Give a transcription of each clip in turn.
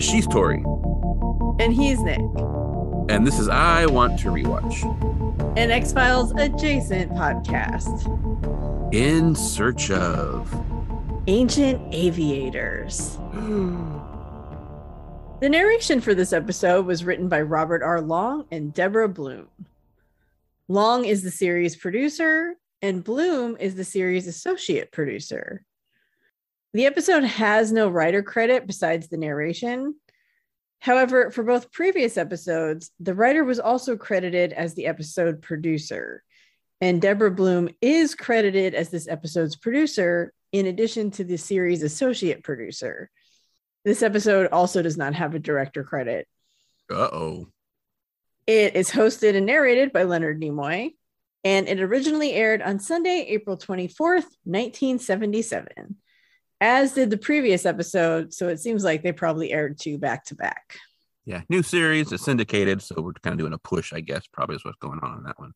She's Tori, And he's Nick, and this is I Want to Rewatch. an X Files adjacent podcast. In search of. Ancient Aviators. The narration for this episode was written by Robert R. Long and Deborah Bloom. Long is the series producer, and Bloom is the series associate producer. The episode has no writer credit besides the narration. However, for both previous episodes, the writer was also credited as the episode producer. And Deborah Bloom is credited as this episode's producer, in addition to the series associate producer. This episode also does not have a director credit. Uh oh. It is hosted and narrated by Leonard Nimoy, and it originally aired on Sunday, April 24th, 1977, as did the previous episode. So it seems like they probably aired two back to back. Yeah, new series. It's syndicated, so we're kind of doing a push, I guess. Probably is what's going on in that one.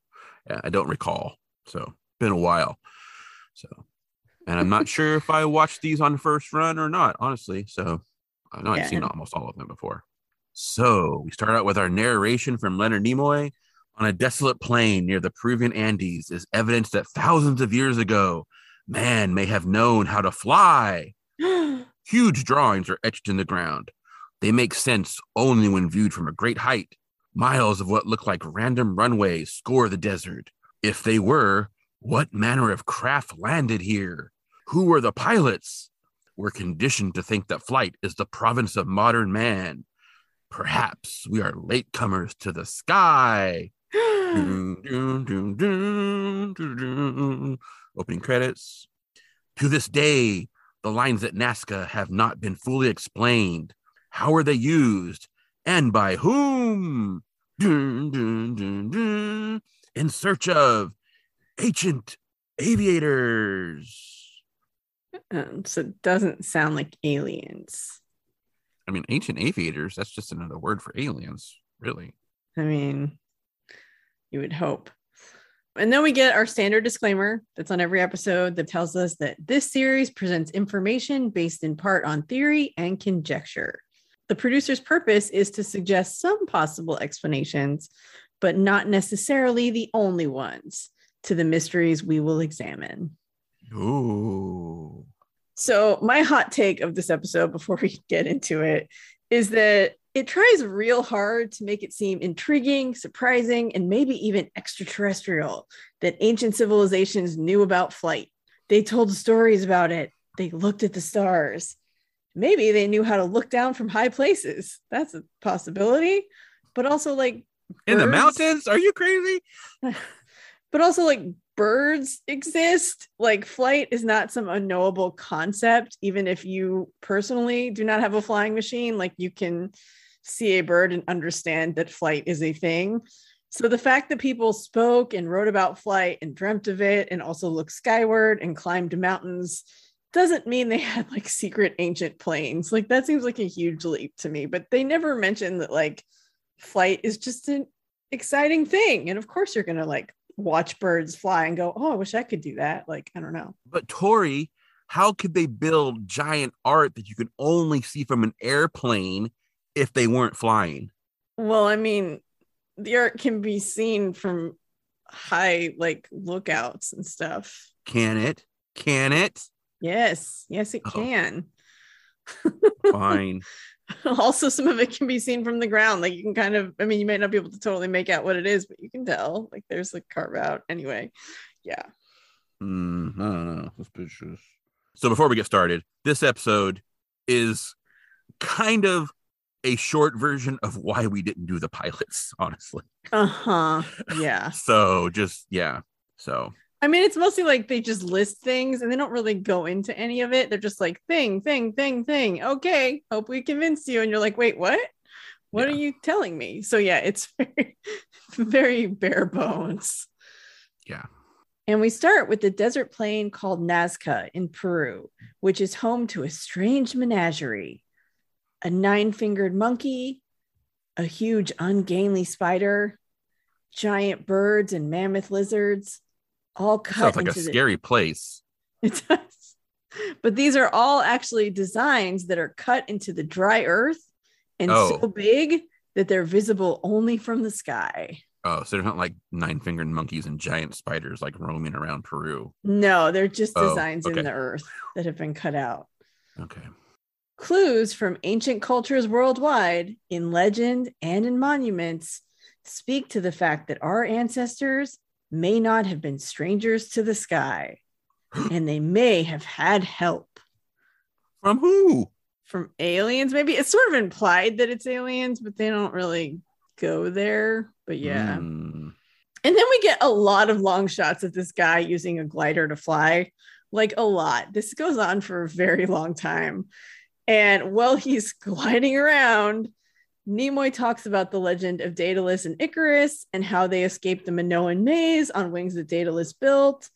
Yeah, I don't recall. So been a while. So, and I'm not sure if I watched these on first run or not, honestly. So I know Yeah, I've seen almost all of them before. So we start out with our narration from Leonard Nimoy on a desolate plain near the Peruvian Andes is evidence that thousands of years ago, man may have known how to fly. Huge drawings are etched in the ground. They make sense only when viewed from a great height. Miles of what look like random runways score the desert. If they were, what manner of craft landed here? Who were the pilots? We're conditioned to think that flight is the province of modern man. Perhaps we are latecomers to the sky. Opening credits. To this day, the lines at Nazca have not been fully explained. How are they used? And by whom? In search of ancient aviators. Um, so it doesn't sound like aliens. I mean, ancient aviators, that's just another word for aliens, really. I mean, you would hope. And then we get our standard disclaimer that's on every episode that tells us that this series presents information based in part on theory and conjecture. The producer's purpose is to suggest some possible explanations, but not necessarily the only ones to the mysteries we will examine. Ooh. So, my hot take of this episode before we get into it is that it tries real hard to make it seem intriguing, surprising, and maybe even extraterrestrial that ancient civilizations knew about flight. They told stories about it, they looked at the stars. Maybe they knew how to look down from high places. That's a possibility. But also, like, In the mountains? Are you crazy? but also like birds exist like flight is not some unknowable concept even if you personally do not have a flying machine like you can see a bird and understand that flight is a thing. So the fact that people spoke and wrote about flight and dreamt of it and also looked skyward and climbed mountains doesn't mean they had like secret ancient planes. Like that seems like a huge leap to me but they never mention that like flight is just an exciting thing. And of course you're gonna like watch birds fly and go oh i wish i could do that. Like i don't know. But Tori, how could they build giant art that you could only see from an airplane if they weren't flying? well i mean the art can be seen from high like lookouts and stuff Can it? Can it? yes yes it Oh. can Fine. also some of it can be seen from the ground like you can kind of i mean you might not be able to totally make out what it is but you can tell like there's a carve out anyway yeah Mm, I don't know. Suspicious. So before we get started, this episode is kind of a short version of why we didn't do the pilots, honestly. uh-huh yeah So just yeah. So I mean, it's mostly like they just list things and they don't really go into any of it. They're just like thing, thing, thing, thing. Okay, hope we convinced you. And you're like, wait, what? What Yeah. are you telling me? So yeah, it's very, very bare bones. yeah. And we start with the desert plain called Nazca in Peru, which is home to a strange menagerie a nine fingered monkey, a huge ungainly spider, giant birds and mammoth lizards, all cut Sounds like a the- scary place. It does. But these are all actually designs that are cut into the dry earth and Oh. so big that they're visible only from the sky. Oh, so they're not like nine fingered monkeys and giant spiders like roaming around Peru. No, they're just Oh, designs okay. in the earth that have been cut out. Okay. Clues from ancient cultures worldwide, in legend and in monuments, speak to the fact that our ancestors may not have been strangers to the sky, and they may have had help From who? from aliens. Maybe it's sort of implied that it's aliens, but they don't really go there. But yeah. Hmm. And then we get a lot of long shots of this guy using a glider to fly, like a lot. This goes on for a very long time. And while he's gliding around, Nimoy talks about the legend of Daedalus and Icarus and how they escaped the Minoan maze on wings that Daedalus built,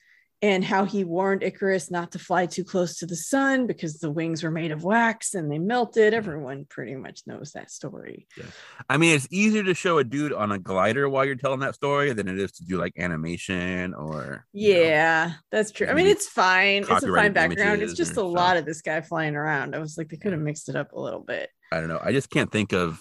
and how he warned Icarus not to fly too close to the sun because the wings were made of wax and they melted. Everyone pretty much knows that story. Yeah. I mean, it's easier to show a dude on a glider while you're telling that story than it is to do like animation or you know, Yeah, that's true. I mean, it's fine. It's a fine background. It's just a stuff. lot of this guy flying around. I was like, they could have mixed it up a little bit. I don't know. I just can't think of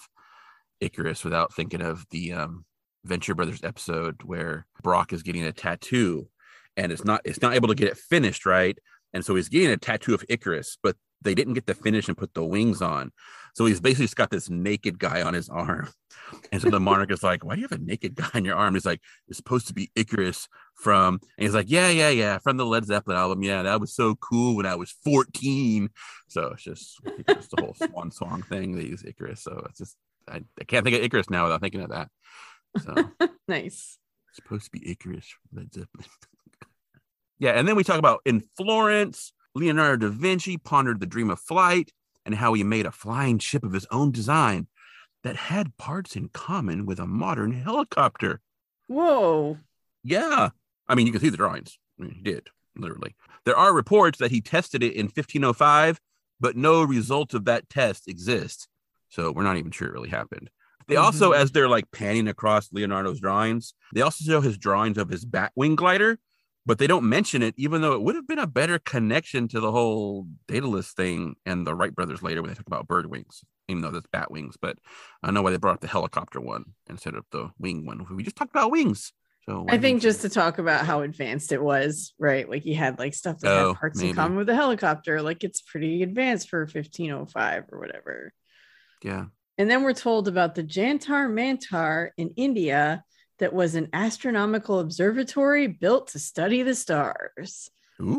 Icarus without thinking of the um, Venture Brothers episode where Brock is getting a tattoo and it's not it's not able to get it finished right, and so he's getting a tattoo of Icarus, but they didn't get to finish and put the wings on, so he's basically just got this naked guy on his arm, and so the monarch is like, "Why do you have a naked guy on your arm?" He's like, "It's supposed to be Icarus from," and he's like, "Yeah, yeah, yeah, from the Led Zeppelin album. Yeah, that was so cool when I was 14." So it's just it's the whole swan song thing. They use Icarus, so it's just I, I can't think of Icarus now without thinking of that. So it's Nice. supposed to be Icarus from Led Zeppelin. yeah, and then we talk about in Florence, Leonardo da Vinci pondered the dream of flight and how he made a flying ship of his own design that had parts in common with a modern helicopter. Whoa. Yeah. I mean, you can see the drawings. I mean, he did, literally. There are reports that he tested it in 1505, but no results of that test exist. So we're not even sure it really happened. They also, Mhm. as they're like panning across Leonardo's drawings, they also show his drawings of his Batwing glider, but they don't mention it, even though it would have been a better connection to the whole Daedalus thing and the Wright brothers later when they talk about bird wings, even though that's bat wings. But I don't know why they brought up the helicopter one instead of the wing one. We just talked about wings. So I think just to talk about how advanced it was, right? Like you had like stuff that Oh, had parts maybe. in common with the helicopter. Like it's pretty advanced for 1505 or whatever. Yeah. And then we're told about the Jantar Mantar in India that was an astronomical observatory built to study the stars.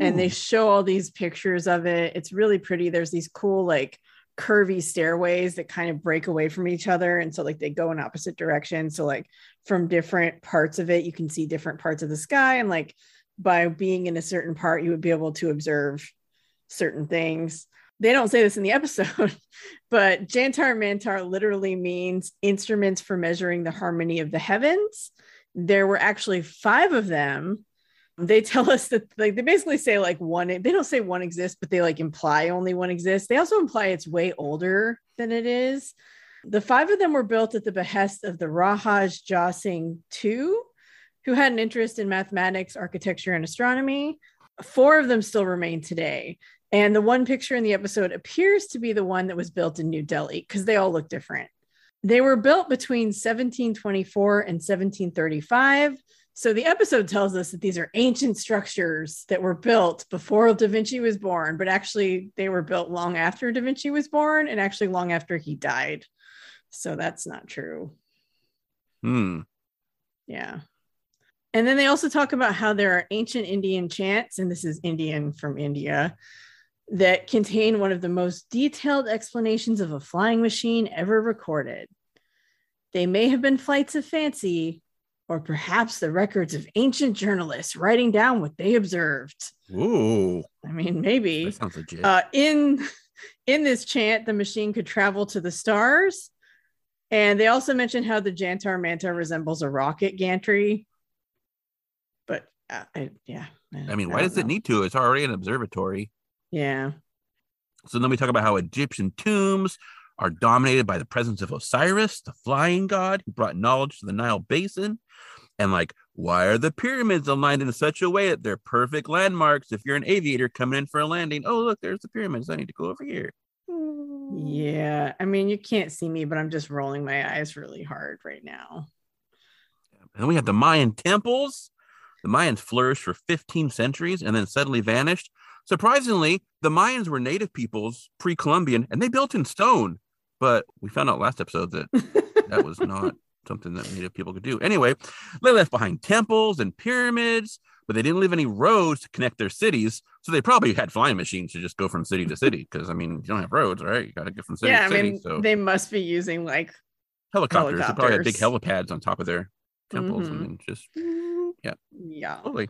and they show all these pictures of it. It's really pretty. There's these cool, like, curvy stairways that kind of break away from each other. And so, like, they go in opposite directions. So, like, from different parts of it, you can see different parts of the sky. And, like, by being in a certain part, you would be able to observe certain things. They don't say this in the episode, but Jantar Mantar literally means instruments for measuring the harmony of the heavens. There were actually five of them. They tell us that like they basically say like one they don't say one exists but they like imply only one exists. They also imply it's way older than it is. The five of them were built at the behest of the rahaj Jai Singh ii who had an interest in mathematics architecture and astronomy. Four of them still remain today and the one picture in the episode appears to be the one that was built in new delhi because they all look different they were built between 1724 and 1735 so the episode tells us that these are ancient structures that were built before Da Vinci was born, but actually they were built long after Da Vinci was born and actually long after he died. So that's not true. Hmm. Yeah. And then they also talk about how there are ancient Indian chants, and this is Indian from India, that contain one of the most detailed explanations of a flying machine ever recorded. They may have been flights of fancy, or perhaps the records of ancient journalists writing down what they observed. Ooh. I mean, maybe. That sounds legit. Uh, in in this chant, the machine could travel to the stars, and they also mention how the Jantar Mantar resembles a rocket gantry. But uh, I, yeah, I mean, why don't does it need to? It's already an observatory. Yeah, So then we talk about how Egyptian tombs are dominated by the presence of Osiris, the flying god who brought knowledge to the Nile basin. And like, why are the pyramids aligned in such a way that they're perfect landmarks? If you're an aviator coming in for a landing, oh look, there's the pyramids. I need to go over here. Yeah. I mean, you can't see me, but I'm just rolling my eyes really hard right now. And then we have the Mayan temples. The Mayans flourished for 15 centuries and then suddenly vanished. Surprisingly, the Mayans were native peoples pre Columbian and they built in stone. But we found out last episode that that was not something that native people could do. Anyway, they left behind temples and pyramids, but they didn't leave any roads to connect their cities. So they probably had flying machines to just go from city to city. Because I mean, you don't have roads, right? You got to get from city yeah, to I city. mean, so they must be using like helicopters, they probably had big helipads on top of their temples Mhm. and just yeah. yeah. totally.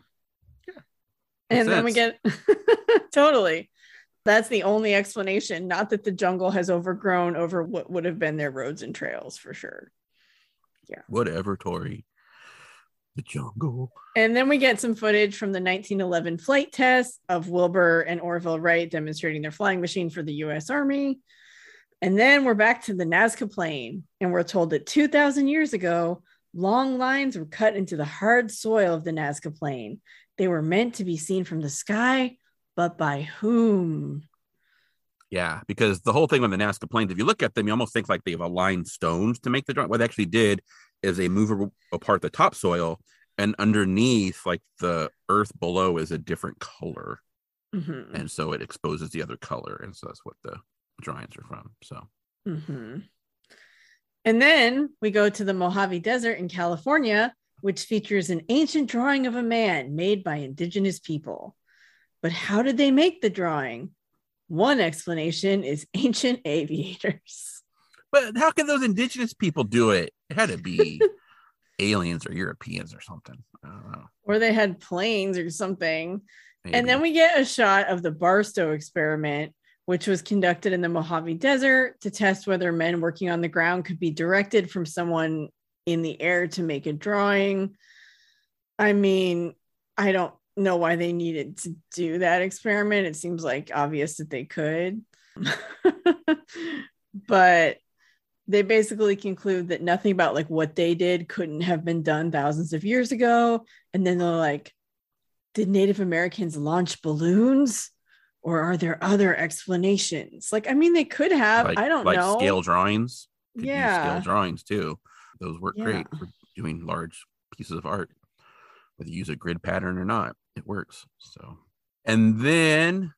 And then we get totally that's the only explanation not that the jungle has overgrown over what would have been their roads and trails for sure Yeah. Whatever, Tori. The jungle. and then we get some footage from the 1911 flight test of wilbur and orville wright demonstrating their flying machine for the u.s army and then we're back to the nazca plain and we're told that 2000 years ago long lines were cut into the hard soil of the nazca plain they were meant to be seen from the sky but by whom Yeah, because the whole thing with the Nazca plains, if you look at them, you almost think like they've aligned stones to make the drawing. What they actually did is they move apart the topsoil, and underneath, like the earth below, is a different color, Mhm. and so it exposes the other color, and so that's what the drawings are from. So Mhm. And then we go to the Mojave Desert in California, which features an ancient drawing of a man made by indigenous people. But how did they make the drawing? One explanation is ancient aviators. But how can those indigenous people do it? It had to be aliens or Europeans or something. I don't know. Or they had planes or something. And then we get a shot of the Barstow experiment, which was conducted in the Mojave Desert to test whether men working on the ground could be directed from someone in the air to make a drawing. I mean, I don't know why they needed to do that experiment. It seems like obvious that they could. but they basically conclude that nothing about like what they did couldn't have been done thousands of years ago. And then they're like, did Native Americans launch balloons? Or are there other explanations? Like, I mean, they could have. like, I don't like know. scale drawings. Could Yeah. scale drawings too. Those work Yeah. great for doing large pieces of art. Whether you use a grid pattern or not, it works. So, and then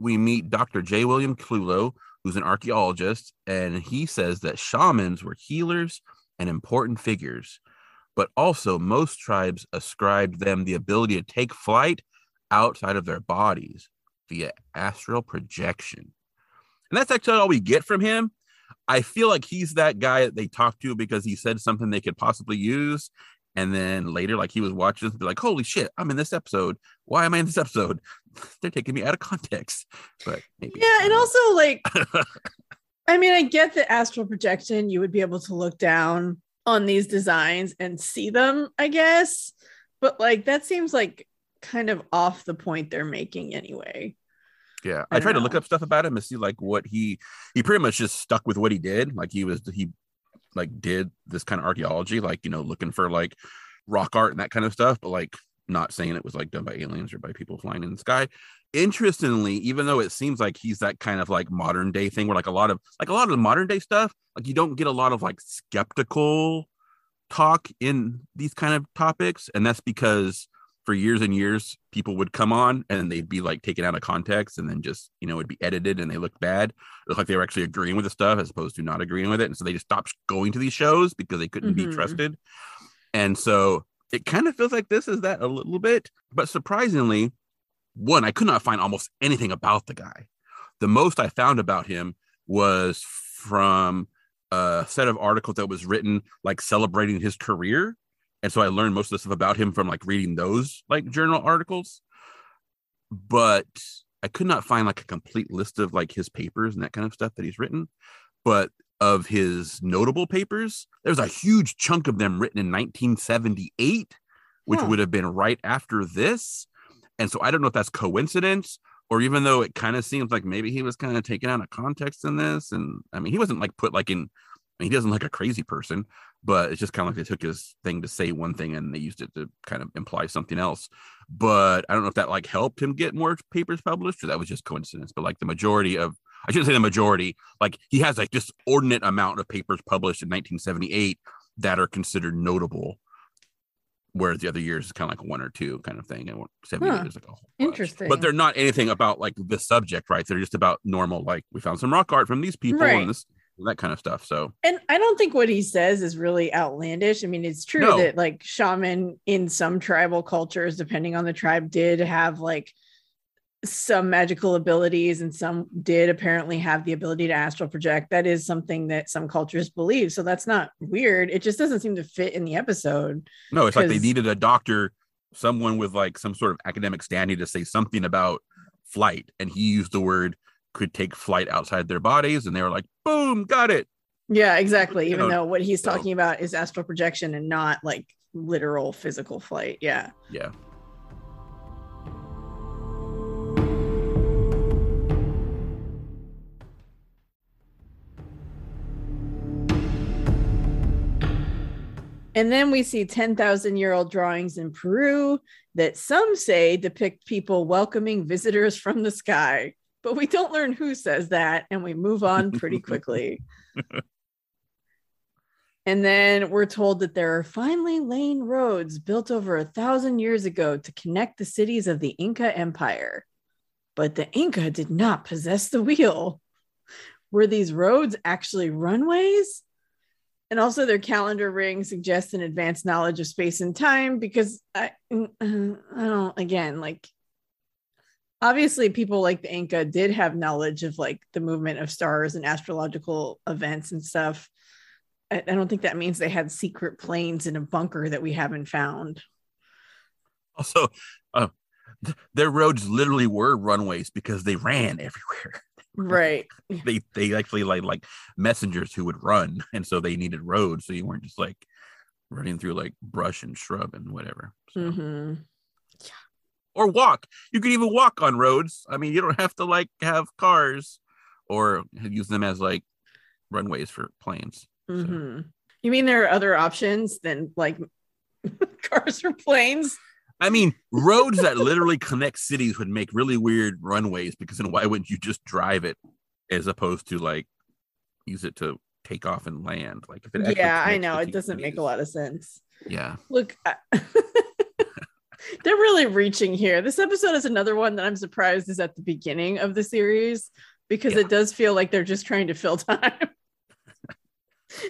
we meet Dr. J. William Clewlow, who's an archaeologist, and he says that shamans were healers and important figures, but also most tribes ascribed them the ability to take flight outside of their bodies via astral projection. And that's actually all we get from him. I feel like he's that guy that they talk to because he said something they could possibly use. And then later, like he was watching this, be like, holy shit, I'm in this episode. Why am I in this episode? They're taking me out of context. But maybe. Yeah, and also like I mean, I get the astral projection. You would be able to look down on these designs and see them, I guess. But like that seems like kind of off the point they're making anyway. Yeah. I I, tried to look up stuff about him and see like what he he pretty much just stuck with what he did. Like he was he like did this kind of archaeology, like you know, looking for like rock art and that kind of stuff, but like not saying it was like done by aliens or by people flying in the sky. Interestingly, even though it seems like he's that kind of like modern day thing where like a lot of like a lot of the modern day stuff, like you don't get a lot of like skeptical talk in these kind of topics. And that's because for years and years, people would come on and they'd be like taken out of context and then just, you know, it'd be edited and they look bad. It looked like they were actually agreeing with the stuff as opposed to not agreeing with it. And so they just stopped going to these shows because they couldn't Mhm. be trusted. And so it kind of feels like this is that a little bit. But surprisingly, one, I could not find almost anything about the guy. The most I found about him was from a set of articles that was written like celebrating his career. And so I learned most of the stuff about him from like reading those like journal articles. But I could not find like a complete list of like his papers and that kind of stuff that he's written. But of his notable papers, there's a huge chunk of them written in 1978, which Huh. would have been right after this. And so I don't know if that's coincidence or even though it kind of seems like maybe he was kind of taken out of context in this. And I mean, he wasn't like put like in, I mean, he doesn't like a crazy person. But it's just kind of like they took his thing to say one thing and they used it to kind of imply something else. But I don't know if that like helped him get more papers published or that was just coincidence. But like the majority of, I shouldn't say the majority, like he has like this ordinate amount of papers published in 1978 that are considered notable. Whereas the other years is kind of like one or two kind of thing, and 70 Huh. years like a whole bunch. Interesting. But they're not anything about like the subject, right? They're just about normal, like we found some rock art from these people Right. and this that kind of stuff. So And I don't think what he says is really outlandish. I mean, it's true No. that like shaman in some tribal cultures, depending on the tribe, did have like some magical abilities and some did apparently have the ability to astral project. That is something that some cultures believe. So that's not weird. It just doesn't seem to fit in the episode. no, it's like they needed a doctor, someone with like some sort of academic standing to say something about flight, and he used the word could take flight outside their bodies, and they were like, boom, got it. Yeah, exactly. Even though what he's so- talking about is astral projection and not like literal physical flight. Yeah. Yeah. And then we see 10,000 year old drawings in Peru that some say depict people welcoming visitors from the sky. But we don't learn who says that, and we move on pretty quickly. and then we're told that there are finally lane roads built over a thousand years ago to connect the cities of the Inca Empire. But the Inca did not possess the wheel. Were these roads actually runways? and also their calendar ring suggests an advanced knowledge of space and time because I, I don't again like obviously people like the Inca did have knowledge of like the movement of stars and astrological events and stuff. I, I don't think that means they had secret planes in a bunker that we haven't found. Also, uh, th- their roads literally were runways because they ran everywhere. Right. they they actually like like messengers who would run, and so they needed roads, so you weren't just like running through like brush and shrub and whatever. So. hmm Or walk. You could even walk on roads. I mean, you don't have to like have cars or use them as like runways for planes. So- hmm You mean there are other options than like cars or planes? I mean, roads that literally connect cities would make really weird runways because then why wouldn't you just drive it as opposed to like use it to take off and land? Like if it Yeah, I know it doesn't make a lot of sense. Yeah. Look, I- they're really reaching here. This episode is another one that I'm surprised is at the beginning of the series because Yeah. it does feel like they're just trying to fill time.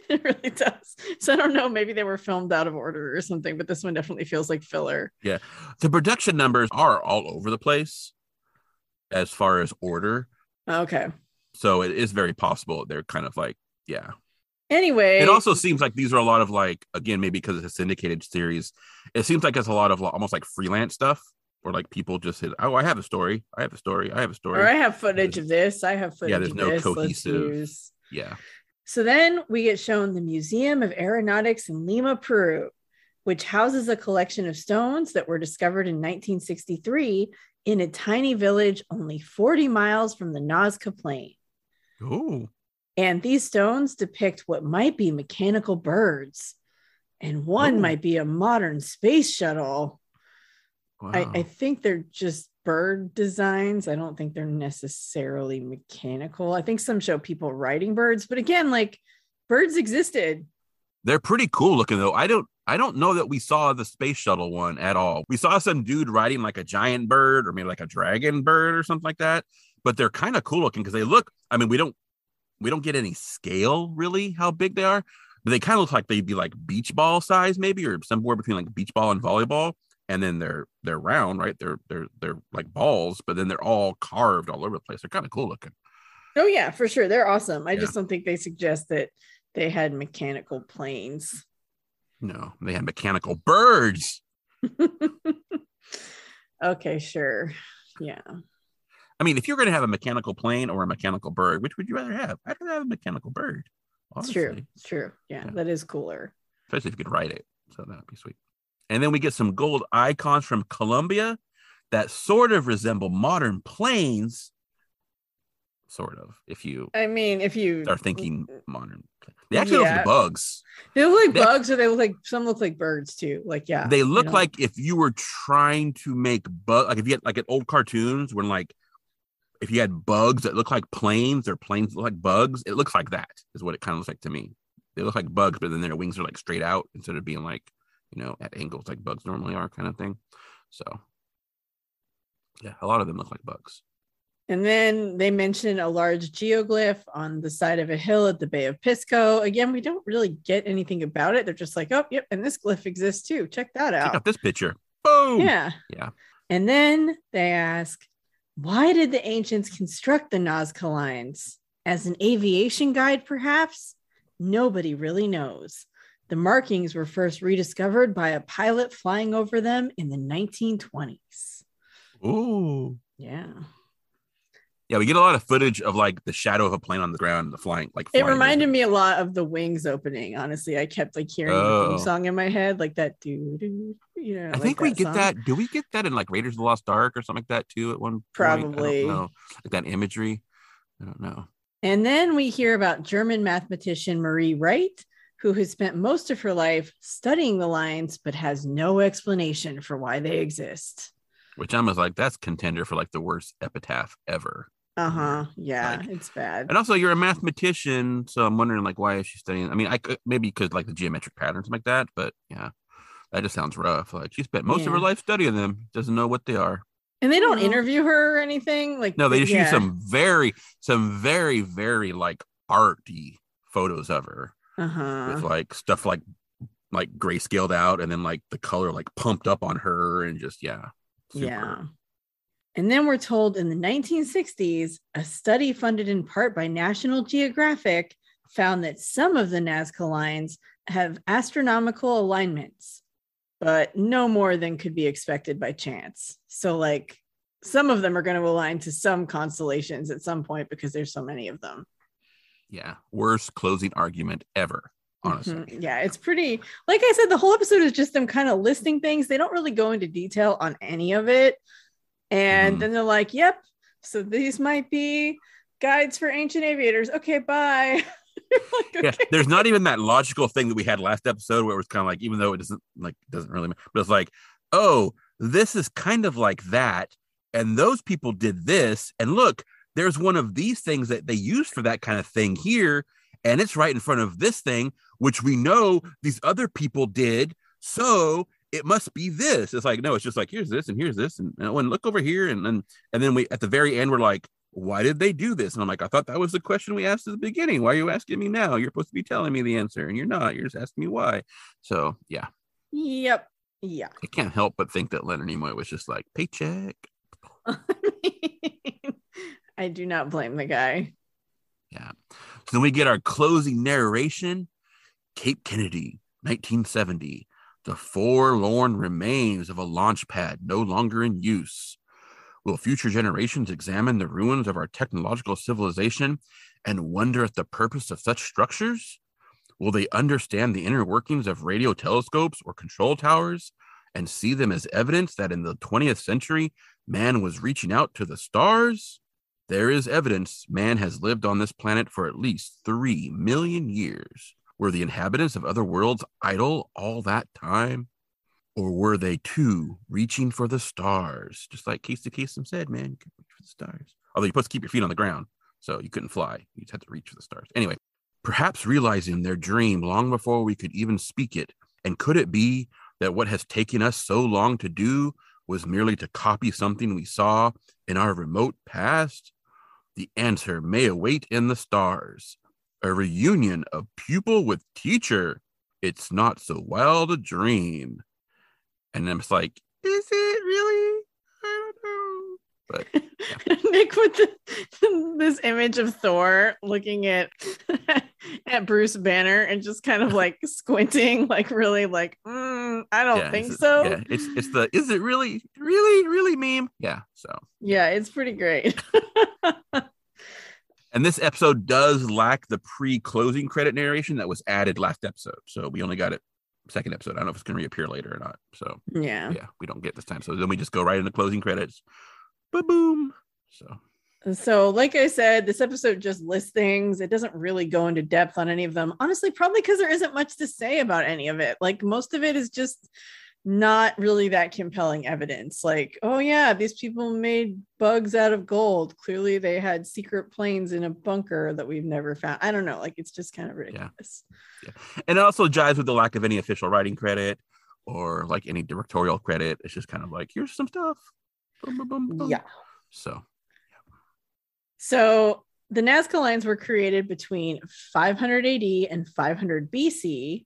it really does. So I don't know, maybe they were filmed out of order or something, but this one definitely feels like filler. Yeah. The production numbers are all over the place as far as order. Okay. So it is very possible they're kind of like, yeah. Anyway, It also seems like these are a lot of like, again, maybe because it's a syndicated series, it seems like it's a lot of almost like freelance stuff or like people just said, oh, I have a story. I have a story. I have a story. or I have footage of this. I have footage Yeah, there's of no this. Cohesive- Yeah. So then we get shown the Museum of Aeronautics in Lima, Peru, which houses a collection of stones that were discovered in 1963 in a tiny village only 40 miles from the Nazca Plain. Oh, And these stones depict what might be mechanical birds, and one Ooh. might be a modern space shuttle. wow. I, I think they're just bird designs. I don't think they're necessarily mechanical. I think some show people riding birds, but again, like birds existed. They're pretty cool looking though. I don't I don't know that we saw the space shuttle one at all. We saw some dude riding like a giant bird or maybe like a dragon bird or something like that. But they're kind of cool looking because they look. I mean, we don't we don't get any scale really how big they are, but they kind of look like they'd be like beach ball size maybe or somewhere between like beach ball and volleyball. And then they're they're round, right? They're they're they're like balls, but then they're all carved all over the place. They're kind of cool looking. Oh yeah, for sure. They're awesome. I Yeah. just don't think they suggest that they had mechanical planes. No, they had mechanical birds. okay, sure. Yeah. I mean, if you're going to have a mechanical plane or a mechanical bird, which would you rather have? I'd rather have a mechanical bird. It's true. It's true. Yeah, Yeah. that is cooler. especially if you could ride it. So that'd be sweet. And then we get some gold icons from Colombia that sort of resemble modern planes. sort of. If you I mean, if you are thinking modern, they actually look like bugs. they look like they- bugs, or they look like some look like birds too. Like yeah, they you look know? like if you were trying to make bug like if you had like at old cartoons when like if you had bugs that look like planes or planes look like bugs it looks like that is what it kind of looks like to me they look like bugs but then their wings are like straight out instead of being like you know at angles like bugs normally are kind of thing so yeah a lot of them look like bugs And then they mention a large geoglyph on the side of a hill at the Bay of Pisco. Again, we don't really get anything about it. They're just like, oh, yep, and this glyph exists too. Check that out. check out. out this picture boom Yeah. Yeah. And then they ask, why did the ancients construct the Nazca lines? As an aviation guide, perhaps? Nobody really knows. The markings were first rediscovered by a pilot flying over them in the 1920s. Ooh. Yeah. Yeah we get a lot of footage of like the shadow of a plane on the ground and the flying like It reminded over. me a lot of the Wings opening. Honestly, I kept like hearing the Oh. theme song in my head, like that doo doo. You know, I like think we get song. that. Do we get that in like Raiders of the Lost Ark or something like that too? At one point? Probably. I don't know. Like that imagery. I don't know. And then we hear about German mathematician Marie Reiche, who has spent most of her life studying the lines, but has no explanation for why they exist. Which I was like, that's contender for like the worst epitaph ever. Uh huh. Yeah, Like- it's bad. And also, you're a mathematician, so I'm wondering like why is she studying? I mean, I could maybe because like the geometric patterns like that, but yeah, that just sounds rough. Like she spent most of her life studying them, doesn't know what they are. And they don't No. interview her or anything. Like No, they just yeah. use some very, some very, very like arty photos of her. Uh-huh. with like stuff like like grayscaled out and then like the color like pumped up on her and just yeah super. Yeah. And then we're told in the 1960s, a study funded in part by National Geographic found that some of the Nazca lines have astronomical alignments, but no more than could be expected by chance. So, like, some of them are going to align to some constellations at some point because there's so many of them. yeah worst closing argument ever honestly Mhm. Yeah, it's pretty, like I said, the whole episode is just them kind of listing things. They don't really go into detail on any of it. And Mhm. then they're like, yep, so these might be guides for ancient aviators. Okay, bye. Like, yeah there's not even that logical thing that we had last episode where it was kind of like even though it doesn't like doesn't really but it's like oh this is kind of like that and those people did this and look there's one of these things that they use for that kind of thing here and it's right in front of this thing which we know these other people did so it must be this it's like no it's just like here's this and here's this and, and look over here and then and then we at the very end we're like why did they do this? And I'm like, I thought that was the question we asked at the beginning. Why are you asking me now? You're supposed to be telling me the answer, and you're not. You're just asking me why. So yeah, Yep. Yeah. I can't help but think that Leonard Nimoy was just like paycheck. I do not blame the guy. Yeah. So then we get our closing narration. Cape Kennedy, 1970. The forlorn remains of a launch pad no longer in use. Will future generations examine the ruins of our technological civilization and wonder at the purpose of such structures? Will they understand the inner workings of radio telescopes or control towers and see them as evidence that in the 20th century, man was reaching out to the stars? There is evidence man has lived on this planet for at least 3 million years. Were the inhabitants of other worlds idle all that time? Or were they too reaching for the stars? Just like Casey Kasem said, man, reach for the stars. Although you're supposed to keep your feet on the ground, so you couldn't fly. You just had to reach for the stars. Anyway, perhaps realizing their dream long before we could even speak it. And could it be that what has taken us so long to do was merely to copy something we saw in our remote past? The answer may await in the stars. A reunion of pupil with teacher. It's not so wild a dream. And I'm just like, is it really? I don't know. But Nick with the, this image of Thor looking at at Bruce Banner and just kind of like squinting, like really like, mm, I don't yeah, think so. Yeah, it's it's the is it really, really, really meme? Yeah. So Yeah, it's pretty great. And this episode does lack the pre-closing credit narration that was added last episode. So we only got it second episode. I don't know if it's gonna reappear later or not. So yeah. yeah, we don't get this time. So then we just go right into closing credits. Ba boom. So So, like I said, this episode just lists things. It doesn't really go into depth on any of them. Honestly, probably because there isn't much to say about any of it. Like, most of it is just not really that compelling evidence. Like, oh, yeah, these people made bugs out of gold. Clearly, they had secret planes in a bunker that we've never found. I don't know. Like, it's just kind of ridiculous. Yeah. yeah. And it also jives with the lack of any official writing credit or like any directorial credit. It's just kind of like, here's some stuff. Boom, boom, boom, yeah. So so the Nazca lines were created between 500 AD and 500 BC.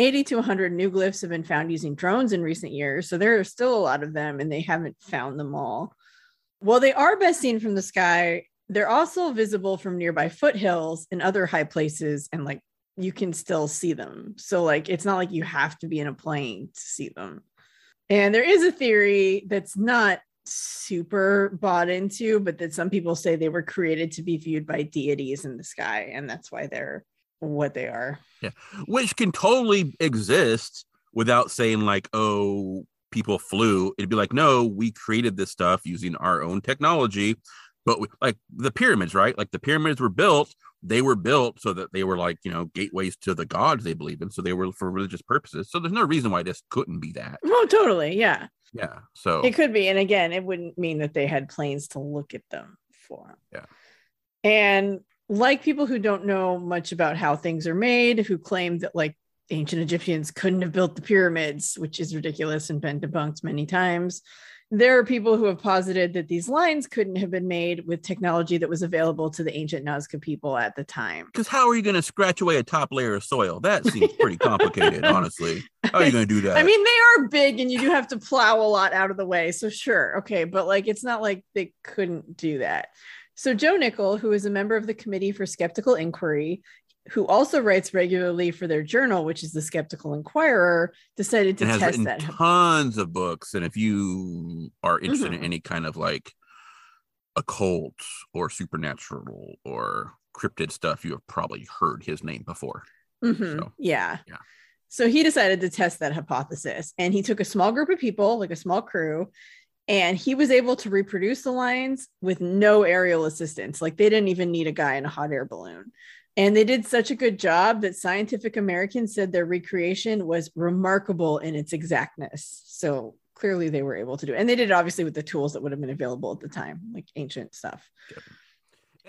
80 to 100 new glyphs have been found using drones in recent years. So there are still a lot of them, and they haven't found them all. While they are best seen from the sky, they're also visible from nearby foothills and other high places, and like you can still see them. So, like, it's not like you have to be in a plane to see them. And there is a theory that's not super bought into, but that some people say they were created to be viewed by deities in the sky, and that's why they're what they are. Yeah, which can totally exist without saying like, oh, people flew. It'd be like, no, we created this stuff using our own technology. But we, like the pyramids, right? Like the pyramids were built. They were built so that they were like you know gateways to the gods they believe in. So they were for religious purposes. So there's no reason why this couldn't be that. Oh totally. Yeah. Yeah. So it could be. And again it wouldn't mean that they had planes to look at them for. Yeah. And like people who don't know much about how things are made who claim that like ancient egyptians couldn't have built the pyramids which is ridiculous and been debunked many times there are people who have posited that these lines couldn't have been made with technology that was available to the ancient Nazca people at the time. Because how are you going to scratch away a top layer of soil? That seems pretty complicated, honestly. How are you going to do that? I mean, they are big and you do have to plow a lot out of the way. So, sure. Okay. But like, it's not like they couldn't do that. So, Joe Nickell, who is a member of the Committee for Skeptical Inquiry, who also writes regularly for their journal, which is the Skeptical Inquirer, decided to test that. Tons of books, and if you are interested mm-hmm. in any kind of like occult or supernatural or cryptid stuff, you have probably heard his name before. Mm-hmm. So, yeah, yeah. So he decided to test that hypothesis, and he took a small group of people, like a small crew, and he was able to reproduce the lines with no aerial assistance. Like they didn't even need a guy in a hot air balloon. And they did such a good job that Scientific American said their recreation was remarkable in its exactness. So clearly they were able to do it. And they did it obviously with the tools that would have been available at the time, like ancient stuff.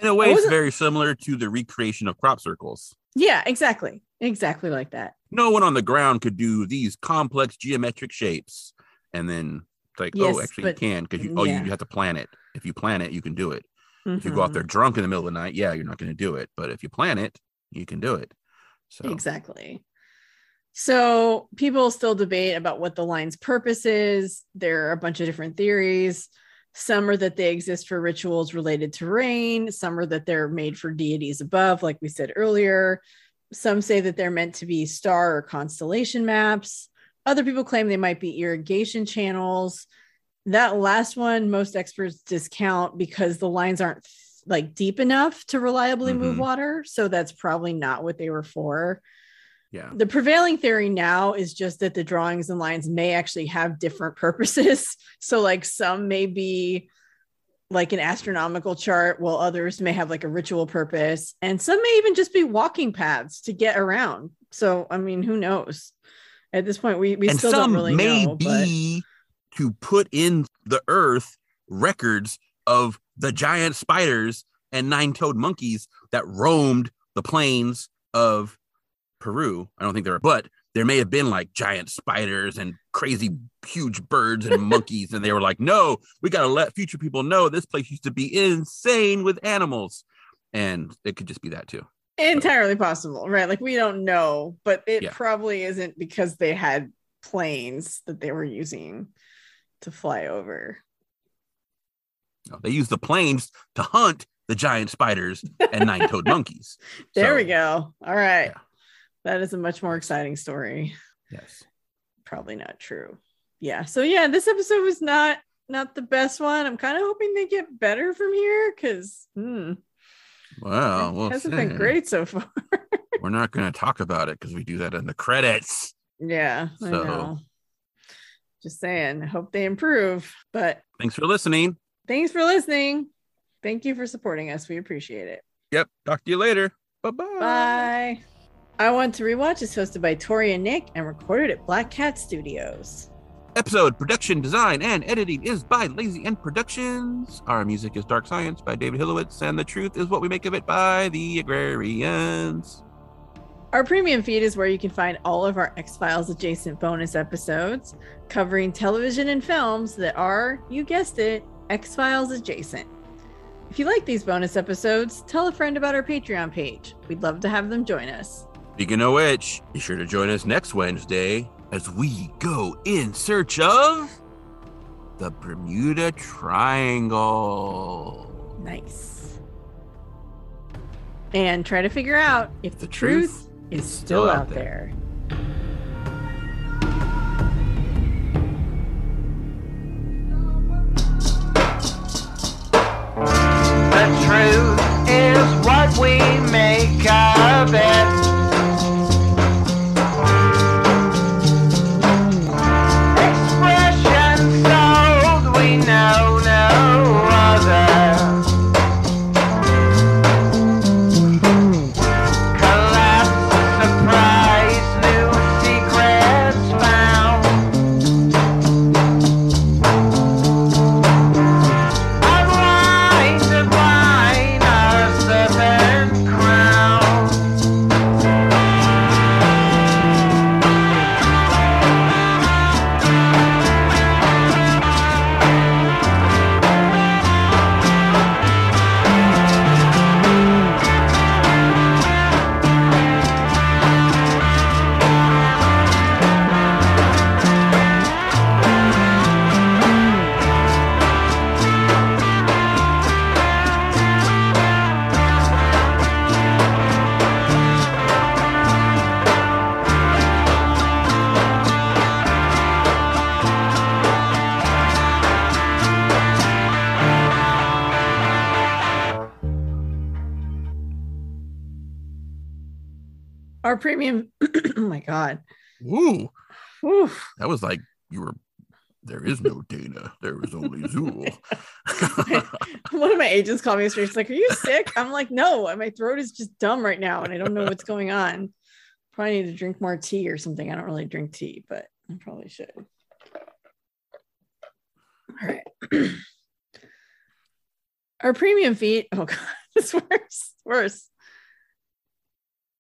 In a way, it's very similar to the recreation of crop circles. Yeah, exactly. Exactly like that. No one on the ground could do these complex geometric shapes. And then like, oh, yes, oh, actually but, you can because you oh yeah. you have to plan it. If you plan it, you can do it. Mm-hmm. If you go out there mm-hmm. drunk in the middle of the night, yeah, you're not going to do it. But if you plan it, you can do it. So exactly. So people still debate about what the line's purpose is. There are a bunch of different theories. Some are that they exist for rituals related to rain. Some are that they're made for deities above, like we said earlier. Some say that they're meant to be star or constellation maps. Other people claim they might be irrigation channels. That last one most experts discount because the lines aren't like deep enough to reliably mm-hmm. move water. So that's probably not what they were for. Yeah. The prevailing theory now is just that the drawings and lines may actually have different purposes. So like some may be like an astronomical chart while others may have like a ritual purpose. And some may even just be walking paths to get around. So i mean who knows at this point we, we and still don't really may know be to put in the earth records of the giant spiders and nine-toed monkeys that roamed the plains of Peru. I don't think there are, but there may have been like giant spiders and crazy huge birds and monkeys, and they were like, "No, we got to let future people know this place used to be insane with animals," and it could just be that too. Entirely possible, right? Like we don't know, but it yeah. probably isn't because they had planes that they were using to fly over. No, they used the planes to hunt the giant spiders and nine toed monkeys. There so, we go. All right. Yeah. That is a much more exciting story. Yes. Probably not true. Yeah. So yeah, this episode was not not the best one. I'm kind of hoping they get better from here because hmm, well, well hasn't been great so far. We're not going to talk about it because we do that in the credits. Yeah, so just saying, I hope they improve. But thanks for listening. Thanks for listening. Thank you for supporting us. We appreciate it. Yep. Talk to you later. Bye-bye. Bye. I Want to Rewatch is hosted by Tori and Nick and recorded at Black Cat Studios. Episode production, design, and editing is by Lazy End Productions. Our music is Dark Science by David Hilowitz, and The Truth is What We Make of It by The Agrarians. Our premium feed is where you can find all of our X Files adjacent bonus episodes covering television and films that are, you guessed it, X Files adjacent. If you like these bonus episodes, tell a friend about our Patreon page. We'd love to have them join us. Speaking of which, be sure to join us next Wednesday as we go in search of the Bermuda Triangle. Nice. And try to figure out if the, truth, is still out there. The premium, oh my God. Woo! Oof. That was like you were. There is no Dana. There is only Zuul. One of my agents called me yesterday. She's like, Are you sick? I'm like, No, my throat is just dumb right now and I don't know what's going on. Probably need to drink more tea or something. I don't really drink tea, but I probably should. All right. Our premium feed. Oh, God, it's worse. Worse.